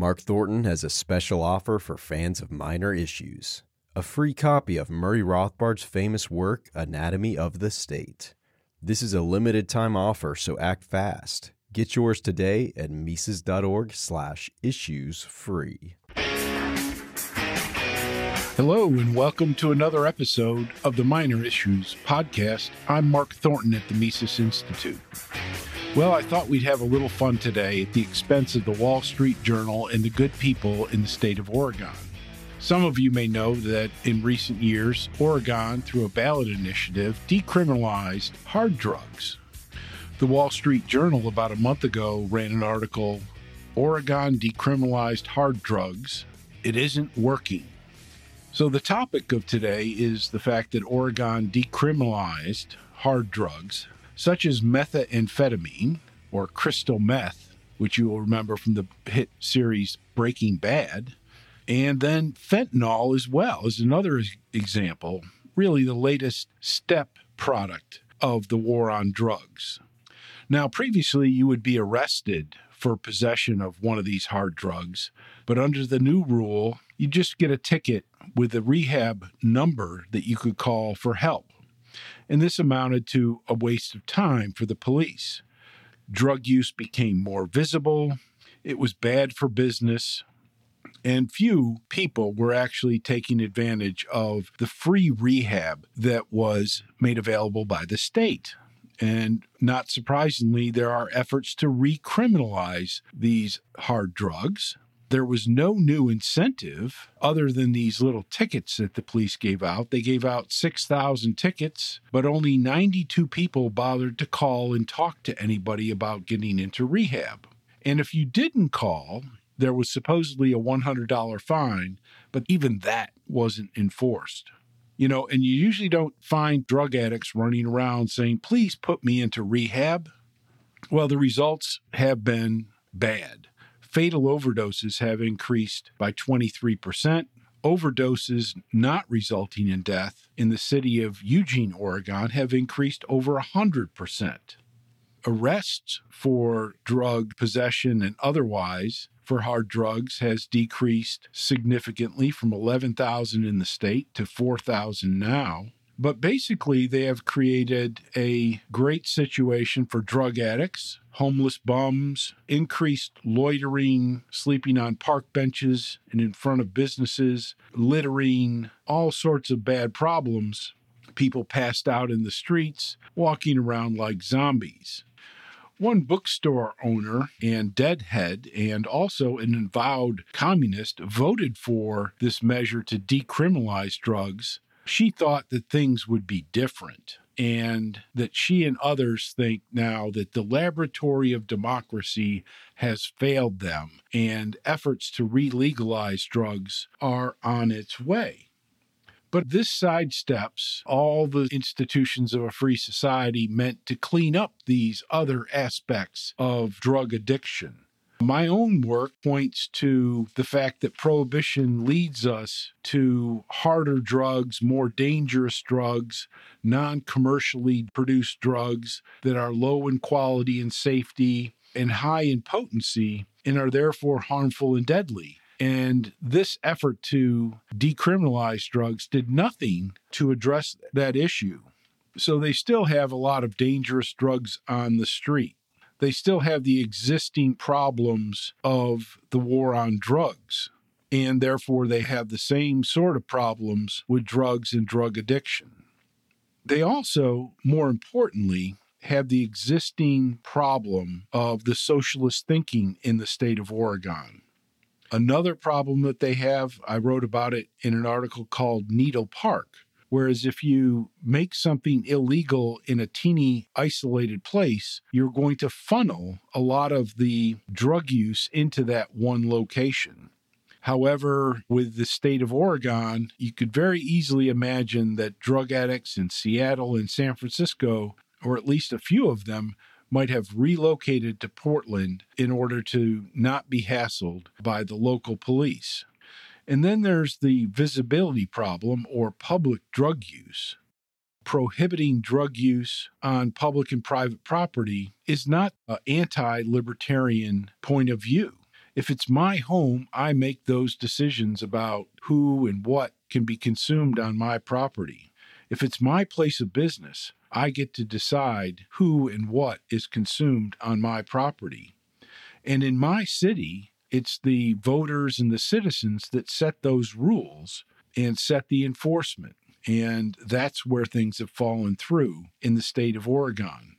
Mark Thornton has a special offer for fans of minor issues a free copy of Murray Rothbard's famous work, Anatomy of the State. This is a limited time offer, so act fast. Get yours today at Mises.org slash issues free. Hello, and welcome to another episode of the Minor Issues podcast. I'm Mark Thornton at the Mises Institute. Well, I thought we'd have a little fun today at the expense of the Wall Street Journal and the good people in the state of Oregon. Some of you may know that in recent years, Oregon, through a ballot initiative, decriminalized hard drugs. The Wall Street Journal, about a month ago, ran an article Oregon decriminalized hard drugs. It isn't working. So, the topic of today is the fact that Oregon decriminalized hard drugs, such as methamphetamine or crystal meth, which you will remember from the hit series Breaking Bad and then fentanyl as well is another example, really the latest step product of the war on drugs. Now, previously, you would be arrested for possession of one of these hard drugs, but under the new rule, you just get a ticket with a rehab number that you could call for help. And this amounted to a waste of time for the police. Drug use became more visible. It was bad for business and few people were actually taking advantage of the free rehab that was made available by the state. And not surprisingly, there are efforts to recriminalize these hard drugs. There was no new incentive other than these little tickets that the police gave out. They gave out 6,000 tickets, but only 92 people bothered to call and talk to anybody about getting into rehab. And if you didn't call, there was supposedly a $100 fine, but even that wasn't enforced. You know, and you usually don't find drug addicts running around saying, please put me into rehab. Well, the results have been bad. Fatal overdoses have increased by 23%. Overdoses not resulting in death in the city of Eugene, Oregon have increased over 100%. Arrests for drug possession and otherwise for hard drugs has decreased significantly from 11,000 in the state to 4,000 now. But basically, they have created a great situation for drug addicts, homeless bums, increased loitering, sleeping on park benches and in front of businesses, littering, all sorts of bad problems. People passed out in the streets, walking around like zombies. One bookstore owner and deadhead, and also an avowed communist, voted for this measure to decriminalize drugs. She thought that things would be different and that she and others think now that the laboratory of democracy has failed them and efforts to re legalize drugs are on its way. But this sidesteps all the institutions of a free society meant to clean up these other aspects of drug addiction. My own work points to the fact that prohibition leads us to harder drugs, more dangerous drugs, non commercially produced drugs that are low in quality and safety and high in potency and are therefore harmful and deadly. And this effort to decriminalize drugs did nothing to address that issue. So they still have a lot of dangerous drugs on the street. They still have the existing problems of the war on drugs. And therefore, they have the same sort of problems with drugs and drug addiction. They also, more importantly, have the existing problem of the socialist thinking in the state of Oregon. Another problem that they have, I wrote about it in an article called Needle Park. Whereas if you make something illegal in a teeny isolated place, you're going to funnel a lot of the drug use into that one location. However, with the state of Oregon, you could very easily imagine that drug addicts in Seattle and San Francisco, or at least a few of them, might have relocated to Portland in order to not be hassled by the local police. And then there's the visibility problem or public drug use. Prohibiting drug use on public and private property is not an anti libertarian point of view. If it's my home, I make those decisions about who and what can be consumed on my property. If it's my place of business, I get to decide who and what is consumed on my property. And in my city, it's the voters and the citizens that set those rules and set the enforcement. And that's where things have fallen through in the state of Oregon.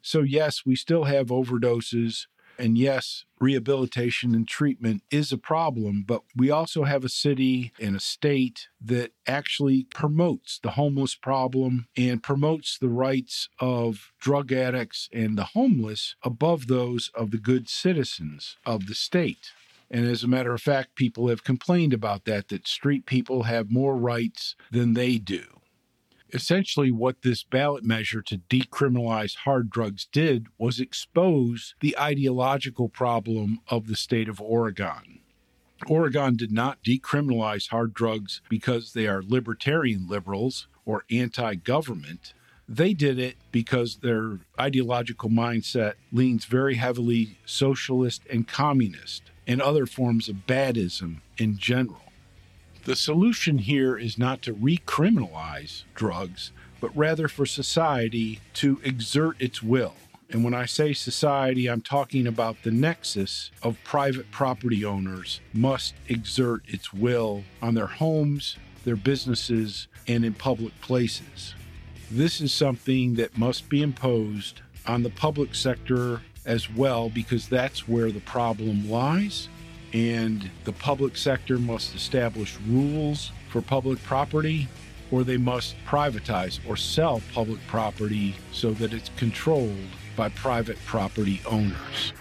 So, yes, we still have overdoses. And yes, rehabilitation and treatment is a problem, but we also have a city and a state that actually promotes the homeless problem and promotes the rights of drug addicts and the homeless above those of the good citizens of the state. And as a matter of fact, people have complained about that, that street people have more rights than they do. Essentially, what this ballot measure to decriminalize hard drugs did was expose the ideological problem of the state of Oregon. Oregon did not decriminalize hard drugs because they are libertarian liberals or anti government. They did it because their ideological mindset leans very heavily socialist and communist and other forms of badism in general. The solution here is not to recriminalize drugs, but rather for society to exert its will. And when I say society, I'm talking about the nexus of private property owners must exert its will on their homes, their businesses, and in public places. This is something that must be imposed on the public sector as well because that's where the problem lies and the public sector must establish rules for public property or they must privatize or sell public property so that it's controlled by private property owners.